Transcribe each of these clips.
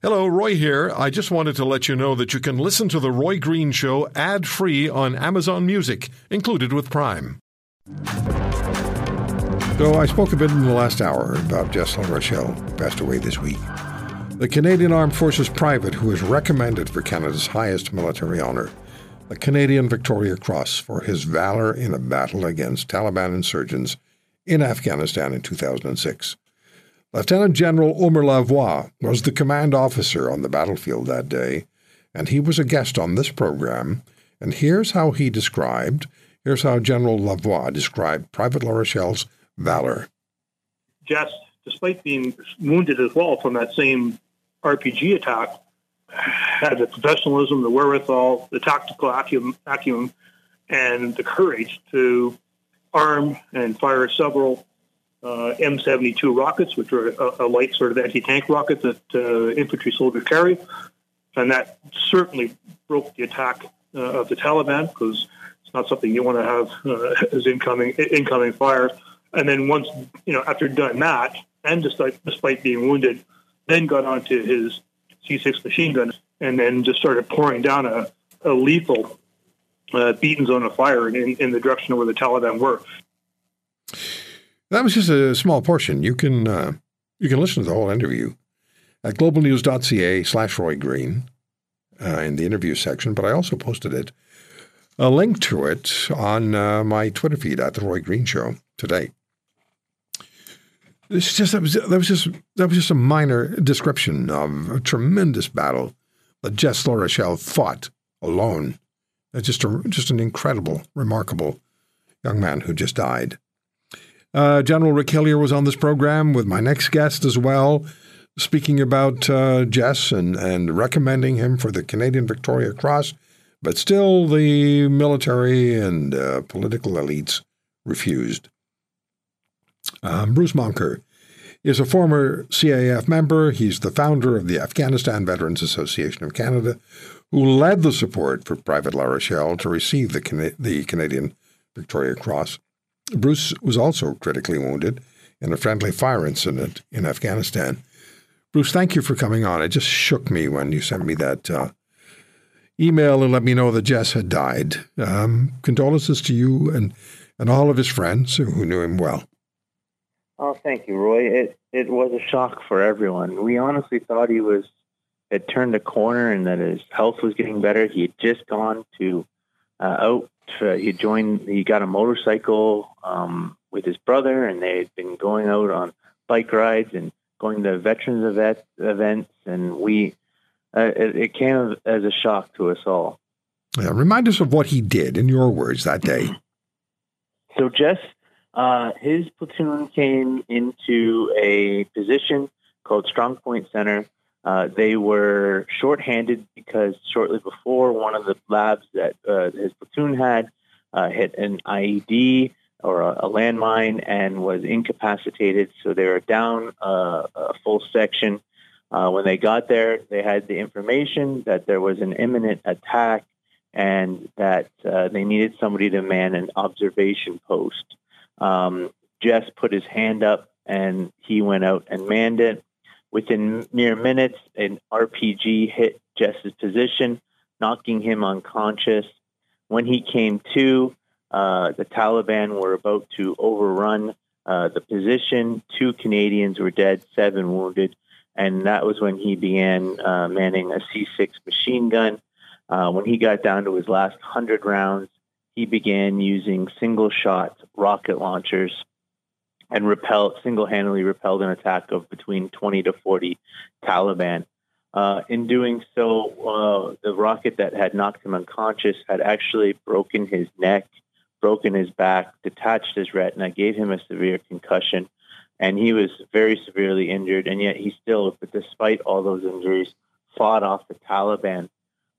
Hello, Roy here. I just wanted to let you know that you can listen to The Roy Green Show ad free on Amazon Music, included with Prime. So, I spoke a bit in the last hour about Jess Larochelle, passed away this week. The Canadian Armed Forces private who was recommended for Canada's highest military honour, the Canadian Victoria Cross, for his valour in a battle against Taliban insurgents in Afghanistan in 2006. Lieutenant General Omer Lavoie was the command officer on the battlefield that day, and he was a guest on this program. And here's how he described, here's how General Lavoie described Private Larochelle's valor. Jess, despite being wounded as well from that same RPG attack, had the professionalism, the wherewithal, the tactical acumen, acumen and the courage to arm and fire several M72 rockets, which are a, a, light sort of anti-tank rocket that uh, infantry soldiers carry, and that certainly broke the attack uh, of the Taliban because it's not something you want to have uh, as incoming incoming fire. And then once you know after done that, and despite despite being wounded, then got onto his C6 machine gun and then just started pouring down a, a lethal uh, beaten zone of fire in, in the direction of where the Taliban were. That was just a small portion. You can uh, you can listen to the whole interview at globalnews.ca slash Roy Green uh, in the interview section, but I also posted it, a link to it on uh, my Twitter feed at the Roy Green Show today. It's just that was that was just that was just a minor description of a tremendous battle that Jess Larochelle fought alone. Just a just an incredible, remarkable young man who just died. Uh, General Rick Hillier was on this program with my next guest as well, speaking about uh, Jess and, and recommending him for the Canadian Victoria Cross. But still, the military and uh, political elites refused. Um, Bruce Moncur is a former CAF member. He's the founder of the Afghanistan Veterans Association of Canada, who led the support for Private Larochelle to receive the, Can- the Canadian Victoria Cross. Bruce was also critically wounded in a friendly fire incident in Afghanistan. Bruce, thank you for coming on. It just shook me when you sent me that uh, email and let me know that Jess had died. Um, condolences to you and, and all of his friends who knew him well. Oh, thank you, Roy. It it was a shock for everyone. We honestly thought he was had turned a corner and that his health was getting better. He had just gone to uh, out he joined. He got a motorcycle um, with his brother, and they had been going out on bike rides and going to veterans event, events. And we, uh, it, it, came as a shock to us all. Yeah, remind us of what he did in your words that day. So, Jess, uh, his platoon came into a position called Strong Point Center uh, they were shorthanded because shortly before, one of the LAVs that uh, his platoon had uh, hit an IED or a, a, landmine and was incapacitated. So they were down uh, a full section. Uh, when they got there, they had the information that there was an imminent attack and that they needed somebody to man an observation post. Um, Jess put his hand up and he went out and manned it. Within mere minutes, an RPG hit Jess's position, knocking him unconscious. When he came to, uh, the Taliban were about to overrun uh, the position. Two Canadians were dead, seven wounded, and that was when he began uh, manning a C6 machine gun. Uh, when he got down to his last 100 rounds, he began using single shot rocket launchers and repelled single-handedly repelled an attack of between 20 to 40 Taliban. Uh, in doing so, uh, the rocket that had knocked him unconscious had actually broken his neck, broken his back, detached his retina, gave him a severe concussion, and he was very severely injured. And yet, he still, but despite all those injuries, fought off the Taliban.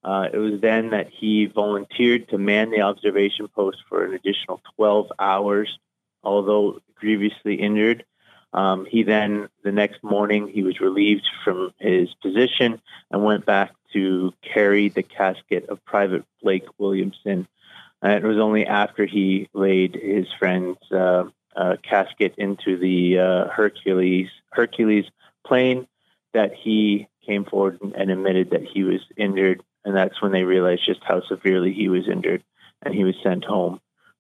Uh, it was then that he volunteered to man the observation post for an additional 12 hours although grievously injured. Um, he then, the next morning, he was relieved from his position and went back to carry the casket of Private Blake Williamson. And it was only after he laid his friend's uh, uh, casket into the uh, Hercules Hercules plane that he came forward and admitted that he was injured, and that's when they realized just how severely he was injured, and he was sent home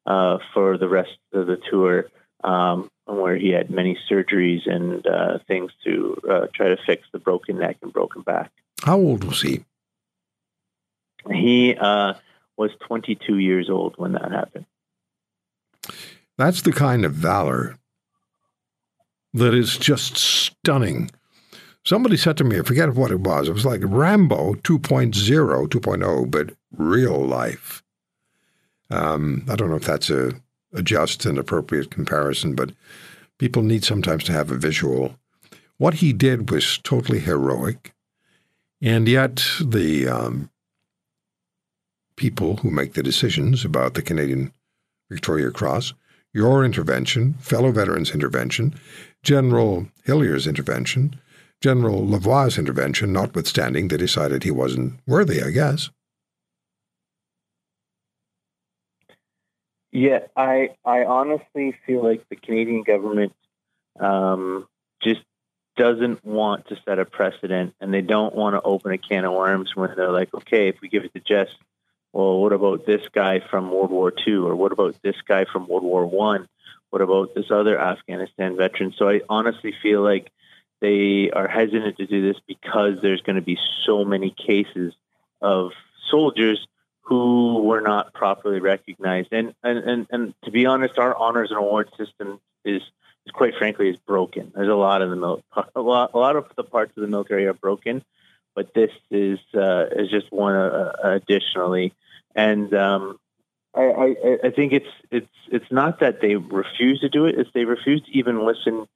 uh, for the rest of the tour, um, where he had many surgeries and uh, things to uh, try to fix the broken neck and broken back. How old was he? He uh, was 22 years old when that happened. That's the kind of valor that is just stunning. Somebody said to me, I forget what it was, it was like Rambo 2.0, 2.0, but real life. Um, I don't know if that's a, a just and appropriate comparison, but people need sometimes to have a visual. What he did was totally heroic, and yet the um, people who make the decisions about the Canadian Victoria Cross, your intervention, fellow veterans' intervention, General Hillier's intervention, General Lavoie's intervention, notwithstanding, they decided he wasn't worthy, I guess. Yeah, I I honestly feel like the Canadian government um, just doesn't want to set a precedent, and they don't want to open a can of worms when they're like, okay, if we give it to Jess, well, what about this guy from World War II, or what about this guy from World War One? What about this other Afghanistan veteran? So I honestly feel like they are hesitant to do this because there's going to be so many cases of soldiers who were not properly recognized. And and, and, and to be honest, our honors and award system is, is quite frankly is broken. There's a lot of the mil- a lot a lot of the parts of the military are broken, but this is uh, is just one uh, additionally. And um, I, I, I think it's it's it's not that they refuse to do it; it's they refuse to even listen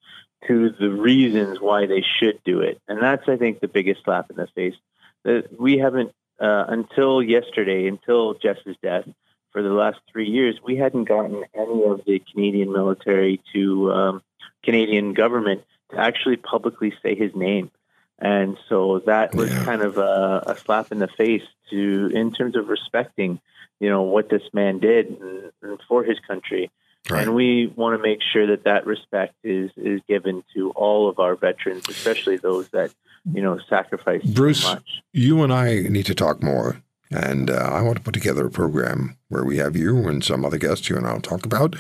to the reasons why they should do it, and that's I think the biggest slap in the face. That we haven't uh, until yesterday, until Jess's death, for the last three years, we hadn't gotten any of the Canadian military to um, Canadian government to actually publicly say his name. And so that was Yeah. kind of a, a slap in the face to, in terms of respecting, you know, what this man did and, and for his country. Right. And we want to make sure that that respect is is given to all of our veterans, especially those that you know sacrificed Bruce, so much. You and I need to talk more. And uh, I want to put together a program where we have you and some other guests you and I'll talk about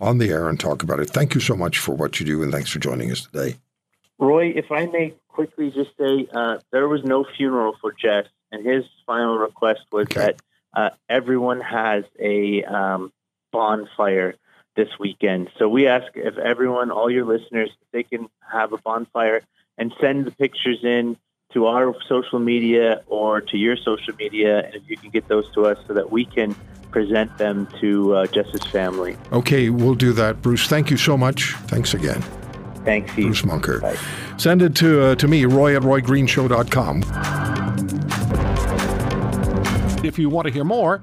on the air and talk about it. Thank you so much for what you do, and thanks for joining us today. Roy, if I may quickly just say, uh, there was no funeral for Jess, and his final request was Okay. that uh, everyone has a um, bonfire this weekend. So we ask if everyone, all your listeners, if they can have a bonfire and send the pictures in to our social media or to your social media, and if you can get those to us so that we can present them to uh, Jess's family. Okay, we'll do that. Bruce, thank you so much. Thanks again. Thanks, Heath. Bruce Moncur. Bye. Send it to, uh, to me, roy at roygreenshow.com. If you want to hear more,